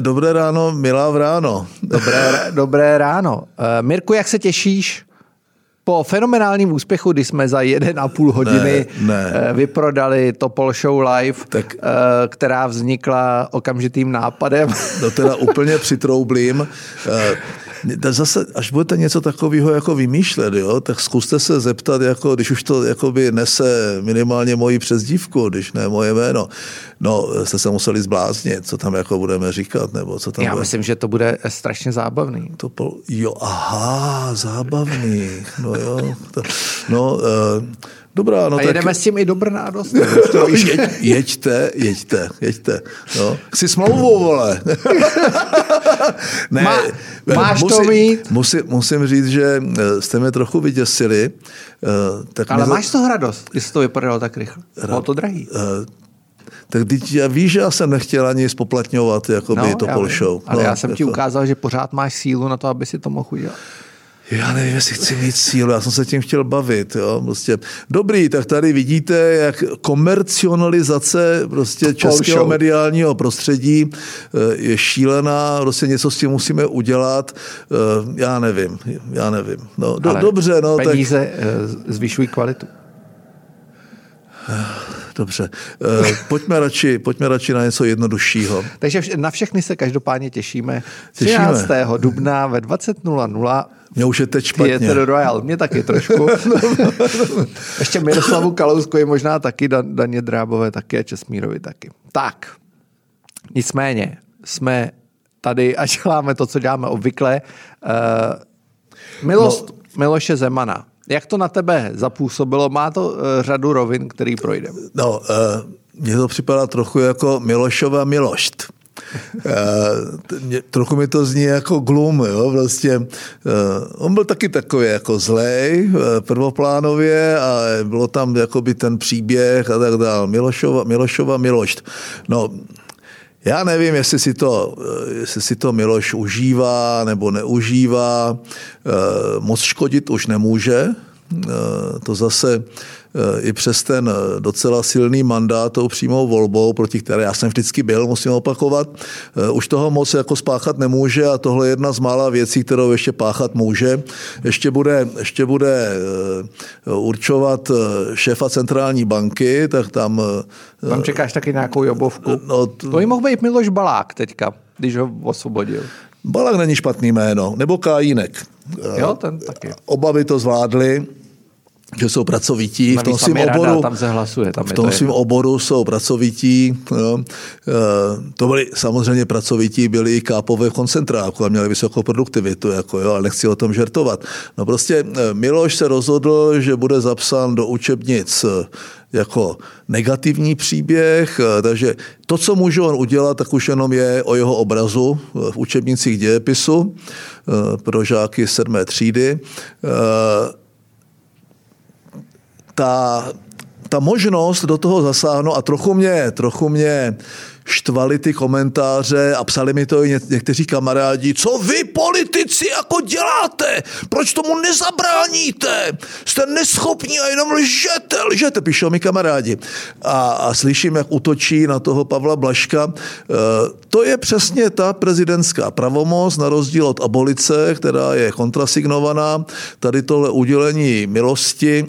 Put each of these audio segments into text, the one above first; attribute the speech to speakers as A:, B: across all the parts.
A: do, dobré, ráno, milá v ráno.
B: Dobré, dobré ráno. Uh, Mirku, jak se těšíš? Po fenomenálním úspěchu, kdy jsme za jeden a půl hodiny
A: Ne, ne.
B: eh, vyprodali Topol Show Live,
A: Tak-
B: eh, která vznikla okamžitým nápadem.
A: No teda úplně přitroublím. Eh, tak Zase, až budete něco takového jako vymýšlet, jo, tak zkuste se zeptat, jako, když už to jakoby nese minimálně moji přezdívku, když ne moje jméno. No, jste se museli zbláznit, co tam jako budeme říkat, nebo co tam
B: Já
A: bude.
B: myslím, že to bude strašně zábavný.
A: To pol... Jo, aha, zábavný. No jo. To... No, uh, dobrá, no
B: A
A: tak...
B: jedeme s tím i do Brna dost.
A: No, jeď, jeďte, jeďte, jeďte. No. Chci smlouvu, vole. ne,
B: Má- máš to mít?
A: Musím, musím říct, že eh, jste mě trochu vyděsili. eh, Tak
B: Ale
A: to,
B: máš to radost, když to vypadalo tak rychle. Bylo to drahý.
A: eh, tak teď já víš, že já jsem nechtěl ani spoplatňovat jakoby to
B: já
A: pol
B: vím.
A: show.
B: Ale
A: no,
B: já jsem ti
A: jako-
B: ukázal, že pořád máš sílu na to, aby si to mohl udělat.
A: Já nevím, jestli chci mít sílu, já jsem se tím chtěl bavit. Jo? Prostě. Dobrý, tak tady vidíte, jak komercionalizace prostě českého
B: show.
A: mediálního prostředí eh, je šílená, prostě něco s tím musíme udělat. Eh, Já nevím, já nevím. No, do,
B: Ale
A: dobře, no, tak
B: Peníze eh, zvyšují kvalitu.
A: dobře. Pojďme radši, pojďme radši na něco jednoduššího.
B: Takže na všechny se každopádně těšíme.
A: Těšíme.
B: 13. dubna ve 20.00
A: Mě už je teď špatně.
B: Theatre Royal. Mě taky trošku. Ještě Miroslavu Kalouskovi možná taky, Dan- Daně Drábové taky a Česmírovi taky. Tak, nicméně jsme tady a děláme to, co děláme obvykle. Uh, milost no. Miloše Zemana. Jak to na tebe zapůsobilo? Má to uh, řadu rovin, který projdeme.
A: No, eh, mně to připadá trochu jako Milošova milošt. Eh, mě- trochu mi to zní jako glum, jo, vlastně. eh, On byl taky takový jako zlej, eh, prvoplánově a bylo tam jakoby ten příběh a tak dále. Milošova, Milošova milošt. No, já nevím, jestli si to, jestli si to Miloš užívá nebo neužívá. Moc škodit už nemůže. To zase i přes ten eh, docela silný mandát tou přímou volbou, proti které já jsem vždycky byl, musím opakovat, eh, už toho moc jako spáchat nemůže a tohle je jedna z mála věcí, kterou ještě páchat může. Ještě bude, ještě bude eh, určovat eh, šéfa centrální banky, tak tam eh,
B: Tam čekáš taky nějakou jobovku.
A: No, t-
B: To by mohl být Miloš Balák teďka, když ho osvobodil.
A: Balak není špatný jméno, nebo Kajínek.
B: Jo, ten taky.
A: Oba by to zvládli, že jsou pracovití. V
B: Navíc
A: tom
B: tam
A: svém
B: rada,
A: oboru,
B: tam se hlasuje, tam je
A: v tom
B: to
A: oboru jsou pracovití. Jo. Eh, To byli samozřejmě pracovití, byli i kápové v koncentráku a měli vysokou produktivitu, jako, jo, ale nechci o tom žertovat. No prostě eh, Miloš se rozhodl, že bude zapsán do učebnic eh, jako negativní příběh, takže to, co může on udělat, tak už jenom je o jeho obrazu v učebnicích dějepisu pro žáky sedmé třídy. Ta, ta možnost do toho zasáhnout a trochu mě, trochu mě štvali ty komentáře a psali mi to i ně, někteří kamarádi, co vy politici jako děláte, proč tomu nezabráníte, jste neschopní a jenom lžete, lžete, píšou mi kamarádi. A, a slyším, jak útočí na toho Pavla Blaška. E, to je přesně ta prezidentská pravomoc, na rozdíl od abolice, která je kontrasignovaná. Tady tohle udělení milosti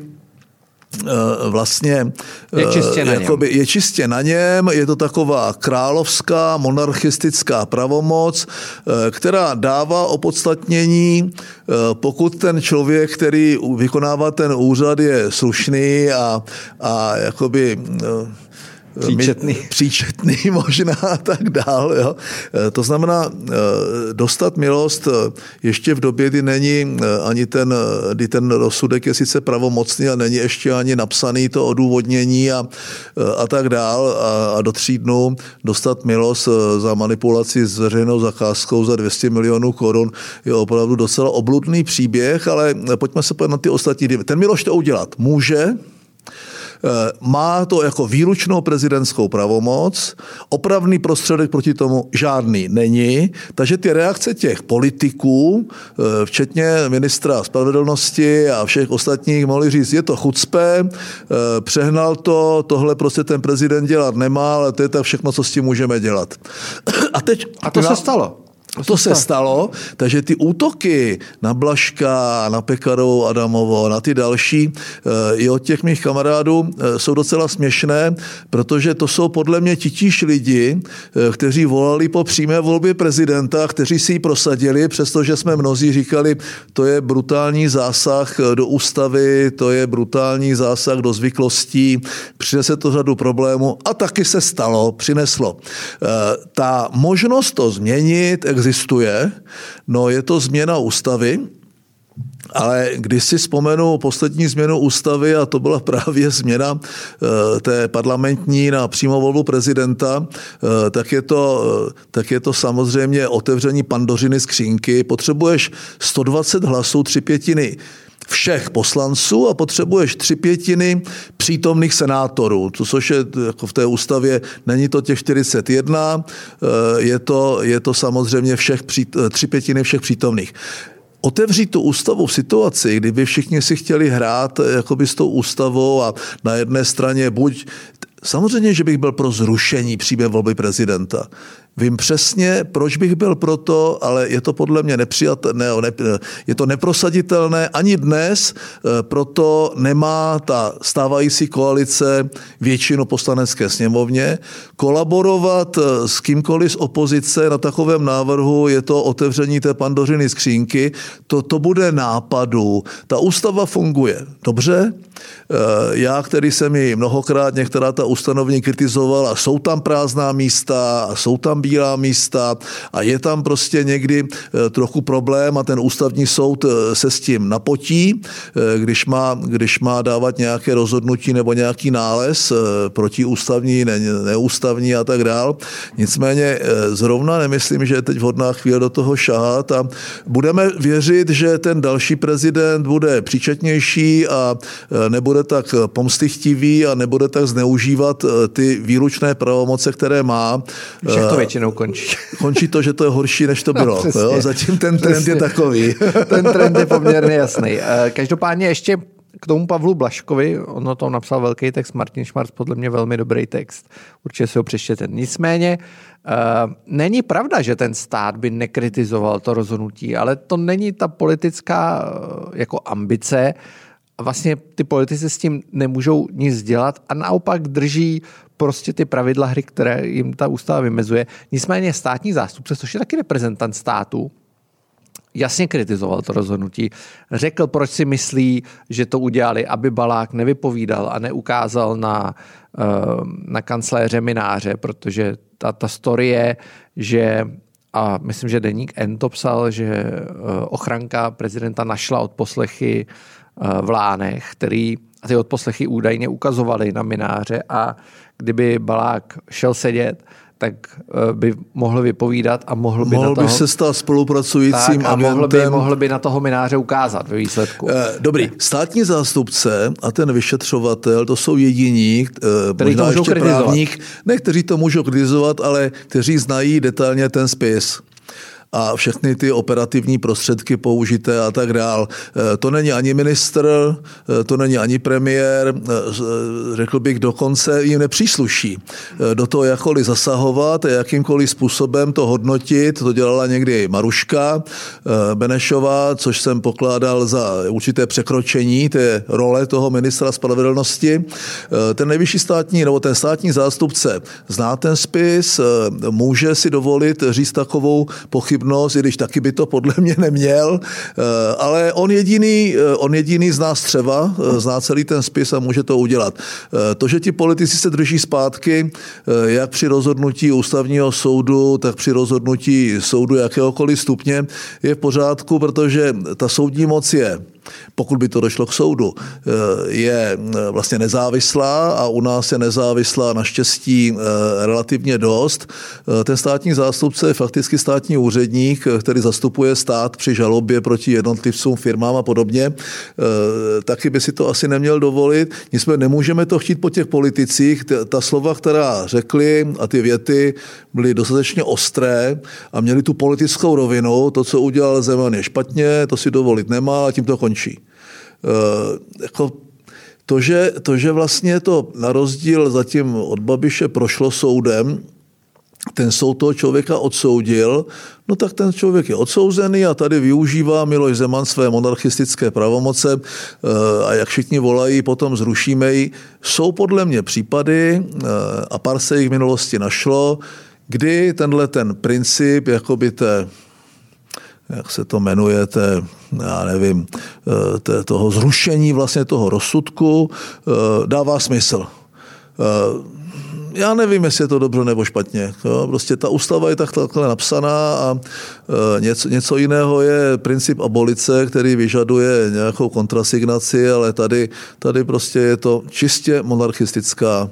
A: vlastně
B: Je čistě na něm.
A: jakoby, je čistě na něm, je to taková královská monarchistická pravomoc, eh, která dává opodstatnění, eh, pokud ten člověk, který vykonává ten úřad, je slušný a, a jakoby eh,
B: Příčetný.
A: příčetný možná a tak dál. Jo. Eh, To znamená eh, dostat milost eh, ještě v době, kdy není ani ten, kdy ten rozsudek je sice pravomocný a není ještě ani napsaný to odůvodnění a, a tak dál a, a do tří dnů dostat milost za manipulaci s veřejnou zakázkou za 200 milionů korun je opravdu docela obludný příběh, ale pojďme se podívat na ty ostatní. Ten Miloš to udělat může, má to jako výlučnou prezidentskou pravomoc, opravný prostředek proti tomu žádný není, takže ty reakce těch politiků, včetně ministra spravedlnosti a všech ostatních, mohli říct, je to chucpe, přehnal to, tohle prostě ten prezident dělat nemá, ale to je tak všechno, co s tím můžeme dělat.
B: A, teď, a to se stalo.
A: To, se stalo, takže ty útoky na Blaška, na Pekarovou Adamovo, na ty další eh, i od těch mých kamarádů eh, jsou docela směšné, protože to jsou podle mě titíž lidi, eh, kteří volali po přímé volbě prezidenta, kteří si ji prosadili, přestože jsme mnozí říkali, to je brutální zásah do ústavy, to je brutální zásah do zvyklostí, přinese to řadu problémů a taky se stalo, přineslo. Ta možnost to změnit existuje. No je to změna ústavy, ale když si vzpomenu poslední změnu ústavy, a to byla právě změna eh, té parlamentní na přímou volbu prezidenta, eh, tak je, to, eh, tak je to samozřejmě otevření pandořiny skřínky. Potřebuješ 120 hlasů, tři pětiny všech poslanců a potřebuješ tři pětiny přítomných senátorů, což je jako v té ústavě, není to těch 41, eh, je to, je to samozřejmě všech, tři pětiny všech přítomných otevřít tu ústavu v situaci, kdyby všichni si chtěli hrát eh, jakoby s tou ústavou a na jedné straně buď Samozřejmě, že bych byl pro zrušení přímé volby prezidenta. Vím přesně, proč bych byl proto, ale je to podle mě nepřijatelné, ne, je to neprosaditelné ani dnes, eh, proto nemá ta stávající koalice většinu poslanecké sněmovně. Kolaborovat eh, s kýmkoliv z opozice na takovém návrhu je to otevření té pandořiny skřínky. To, to bude nápadu. Ta ústava funguje dobře. Eh, já, který jsem ji mnohokrát některá ta ustanovení kritizoval a jsou tam prázdná místa a jsou tam bílá místa a je tam prostě někdy eh, trochu problém a ten ústavní soud eh, se s tím napotí, eh, když má, když má dávat nějaké rozhodnutí nebo nějaký nález protiústavní, ne, neústavní a tak dál. Nicméně zrovna nemyslím, že je teď vhodná chvíle do toho šahat a budeme věřit, že ten další prezident bude příčetnější a nebude tak pomstychtivý a nebude tak zneužívat ty výlučné pravomoce, které má.
B: Však to většinou končí.
A: Končí to, že to je horší, než to bylo. No, jo? Zatím ten trend přesně. je takový.
B: ten trend je poměrně jasný. Eh, každopádně ještě k tomu Pavlu Blaškovi, on o tom napsal velký text, Martin Šmarc, podle mě velmi dobrý text, určitě si ho přečtěte. Nicméně uh, není pravda, že ten stát by nekritizoval to rozhodnutí, ale to není ta politická uh, jako ambice, vlastně ty politici s tím nemůžou nic dělat a naopak drží prostě ty pravidla hry, které jim ta ústava vymezuje. Nicméně státní zástupce, což je taky reprezentant státu, jasně kritizoval to rozhodnutí. Řekl, proč si myslí, že to udělali, aby Balák nevypovídal a neukázal na, eh, na kancléře Mináře, protože ta, ta story je, že a myslím, že deník N to psal, že eh, ochranka prezidenta našla od poslechy eh, v Lánech, který ty odposlechy údajně ukazovaly na mináře a kdyby Balák šel sedět, tak eh, by mohl vypovídat a mohl by
A: mohl
B: na toho...
A: by se stát spolupracujícím
B: tak, a mohl by, mohl by na toho mináře ukázat ve výsledku.
A: Eh, dobrý, státní zástupce a ten vyšetřovatel, to jsou jediní,
B: eh, Který možná to ještě kritizovat. právník,
A: ne kteří to můžou kritizovat, ale kteří znají detailně ten spis a všechny ty operativní prostředky použité a tak dál. E, to není ani ministr, e, to není ani premiér, e, řekl bych dokonce jim nepřísluší do toho jakkoliv zasahovat jakýmkoliv způsobem to hodnotit. To dělala někdy Maruška Benešová, což jsem pokládal za určité překročení té role toho ministra spravedlnosti. Ten nejvyšší státní nebo ten státní zástupce zná ten spis, může si dovolit říct takovou pochybu pochybnost, i když taky by to podle mě neměl, eh, ale on jediný, eh, on jediný zná střeva, eh, zná celý ten spis a může to udělat. To, že ti politici se drží zpátky, jak při rozhodnutí ústavního soudu, tak při rozhodnutí soudu jakéhokoliv stupně, je v pořádku, protože ta soudní moc je pokud by to došlo k soudu, je vlastně nezávislá a u nás je nezávislá naštěstí relativně dost. Ten státní zástupce je fakticky státní úředník, který zastupuje stát při žalobě proti jednotlivcům, firmám a podobně. Taky by si to asi neměl dovolit. Nicméně nemůžeme to chtít po těch politicích. Ta slova, která řekli a ty věty byly dostatečně ostré a měli tu politickou rovinu. To, co udělal Zeman, je špatně, to si dovolit nemá a tím to končí. E, jako to že, to, že vlastně to na rozdíl zatím od Babiše prošlo soudem, ten soud toho člověka odsoudil, no tak ten člověk je odsouzený a tady využívá Miloš Zeman své monarchistické pravomoce eh, a jak všichni volají, potom zrušíme ji. Jsou podle mě případy, eh, a pár se jich v minulosti našlo, kdy tenhle ten princip jakoby té jak se to jmenuje, té, já nevím, eh, té, toho zrušení vlastně toho rozsudku, dává smysl já nevím, jestli je to dobře nebo špatně. Jo? Prostě ta ústava je tak takhle napsaná a e, něco, něco jiného je princip abolice, který vyžaduje nějakou kontrasignaci, ale tady, tady prostě je to čistě monarchistická,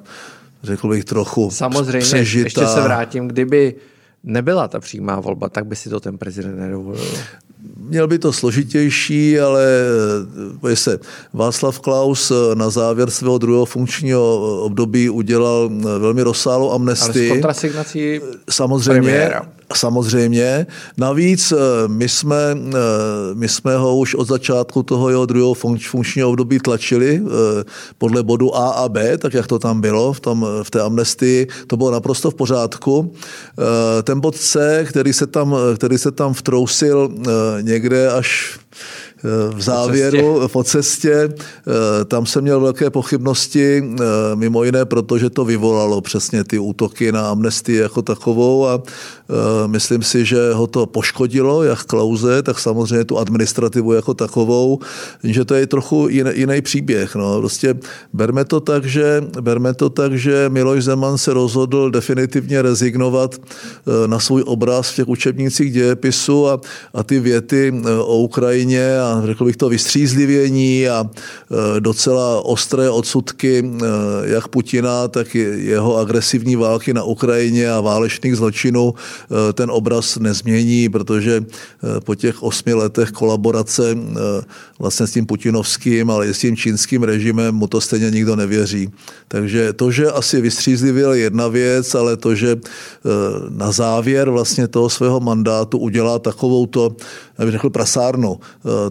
A: řekl bych trochu
B: Samozřejmě,
A: přežitá.
B: ještě se vrátím, kdyby nebyla ta přímá volba, tak by si to ten prezident nedovolil
A: měl by to složitější, ale eh, se, Václav Klaus eh, na závěr svého druhého funkčního období udělal eh, velmi rozsáhlou amnestii.
B: Ale s kontrasignací
A: Samozřejmě, premiéra. Samozřejmě. Navíc my jsme, my jsme ho už od začátku toho jeho druhého funkčního období tlačili podle bodu A a B, tak jak to tam bylo v, tom, v té amnestii. To bylo naprosto v pořádku. Ten bod C, který se tam, který se tam vtrousil někde až Eh, v závěru po cestě. Eh, tam jsem měl velké pochybnosti, eh, mimo jiné, protože to vyvolalo přesně ty útoky na amnestii jako takovou a myslím si, že ho to poškodilo, jak Klauze, tak samozřejmě tu administrativu jako takovou, že to je trochu jiný, jiný příběh. No. Prostě berme to tak, že, berme to tak, že Miloš Zeman se rozhodl definitivně rezignovat na svůj obraz v těch učebnicích dějepisu a, a ty věty o Ukrajině a řekl bych to vystřízlivění a e, docela ostré odsudky e, jak Putina, tak jeho agresivní války na Ukrajině a válečných zločinů e, ten obraz nezmění, protože po těch osmi letech kolaborace vlastně s tím putinovským, ale i s tím čínským režimem mu to stejně nikdo nevěří. Takže to, že asi vystřízlivěl jedna věc, ale to, že na závěr vlastně toho svého mandátu udělá takovou to, já bych řekl prasárnu,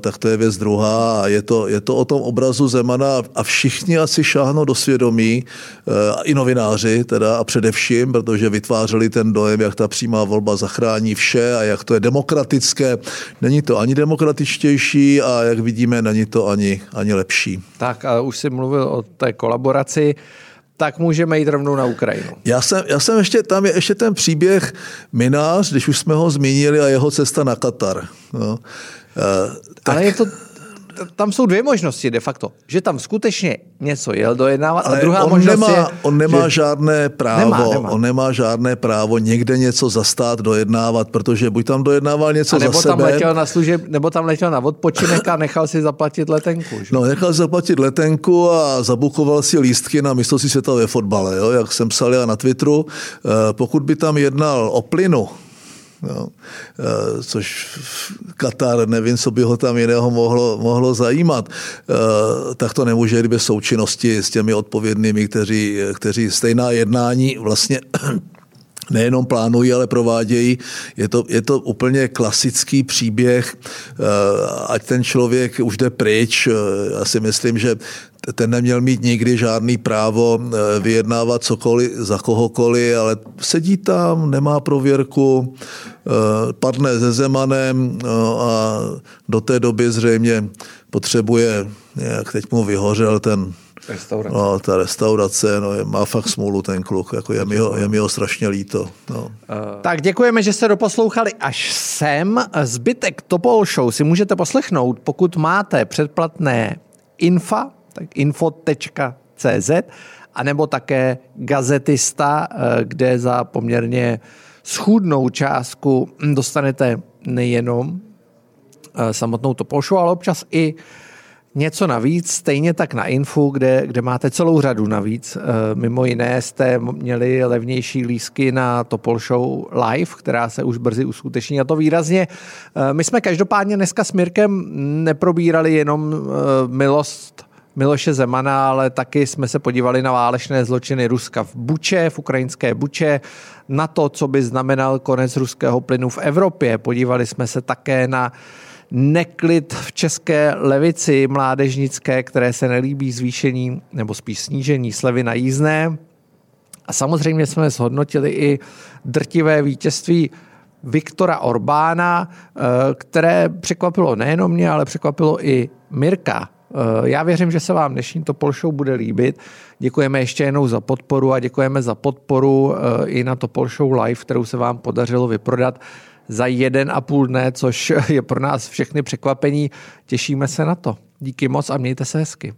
A: tak to je věc druhá a je to, je to o tom obrazu Zemana a všichni asi šáhnou do svědomí, eh, i novináři teda a především, protože vytvářeli ten dojem, jak ta přímá volba zachrání vše a jak to je demokratické. Není to ani demokratičtější a jak vidíme, není to ani, ani lepší.
B: Tak a už jsi mluvil o té kolaboraci tak můžeme jít rovnou na Ukrajinu.
A: Já jsem, já jsem ještě, tam je ještě ten příběh Minář, když už jsme ho zmínili, a jeho cesta na Katar. No.
B: Tak... Ale je to, tam jsou dvě možnosti de facto. Že tam skutečně něco jel dojednávat
A: Ale
B: a druhá
A: on
B: možnost
A: nemá,
B: je,
A: On nemá že... žádné právo,
B: nemá, nemá.
A: on nemá žádné právo někde něco zastát, dojednávat, protože buď tam dojednával něco
B: a nebo
A: za
B: tam
A: sebe.
B: Letěl na služeb, nebo tam letěl na odpočinek a nechal si zaplatit letenku. Že?
A: No, nechal si zaplatit letenku a zabukoval si lístky na mistrovství světa ve fotbale, jo, jak jsem psal já na Twitteru. Eh, pokud by tam jednal o plynu, Jo. Eh, což Katar, nevím, co by ho tam jiného mohlo, mohlo zajímat, eh, tak to nemůže jít bez součinnosti s těmi odpovědnými, kteří, kteří stejná jednání vlastně nejenom plánují, ale provádějí. Je to, je to úplně klasický příběh, eh, ať ten člověk už jde pryč. Já si myslím, že ten neměl mít nikdy žádný právo eh, vyjednávat cokoliv za kohokoliv, ale sedí tam, nemá prověrku, eh, padne se Zemanem a do té doby zřejmě potřebuje, jak teď mu vyhořel ten
B: Restaurace.
A: No, ta restaurace, no, je, má fakt smůlu ten kluk, jako je, mi ho, je mi ho strašně líto. No. Uh.
B: Tak děkujeme, že jste doposlouchali až sem. Zbytek Topol Show si můžete poslechnout, pokud máte předplatné infa tak info.cz, anebo také gazetista, eh, kde za poměrně schůdnou částku dostanete nejenom eh, samotnou Topol Show, ale občas i něco navíc, stejně tak na Infu, kde, kde máte celou řadu navíc. Eh, mimo jiné jste měli levnější lísky na Topol Show Live, která se už brzy uskuteční a to výrazně. Eh, my jsme každopádně dneska s Mirkem neprobírali jenom eh, milost Miloše Zemana, ale taky jsme se podívali na válečné zločiny Ruska v Buče, v ukrajinské Buče, na to, co by znamenal konec ruského plynu v Evropě. Podívali jsme se také na neklid v české levici mládežnické, které se nelíbí zvýšení nebo spíš snížení slevy na jízdné. A samozřejmě jsme zhodnotili i drtivé vítězství Viktora Orbána, eh, které překvapilo nejenom mě, ale překvapilo i Mirka. Eh, já věřím, že se vám dnešní Topol Show bude líbit. Děkujeme ještě jednou za podporu a děkujeme za podporu eh, i na Topol Show Live, kterou se vám podařilo vyprodat za jeden a půl dne, což je pro nás všechny překvapení. Těšíme se na to. Díky moc a mějte se hezky.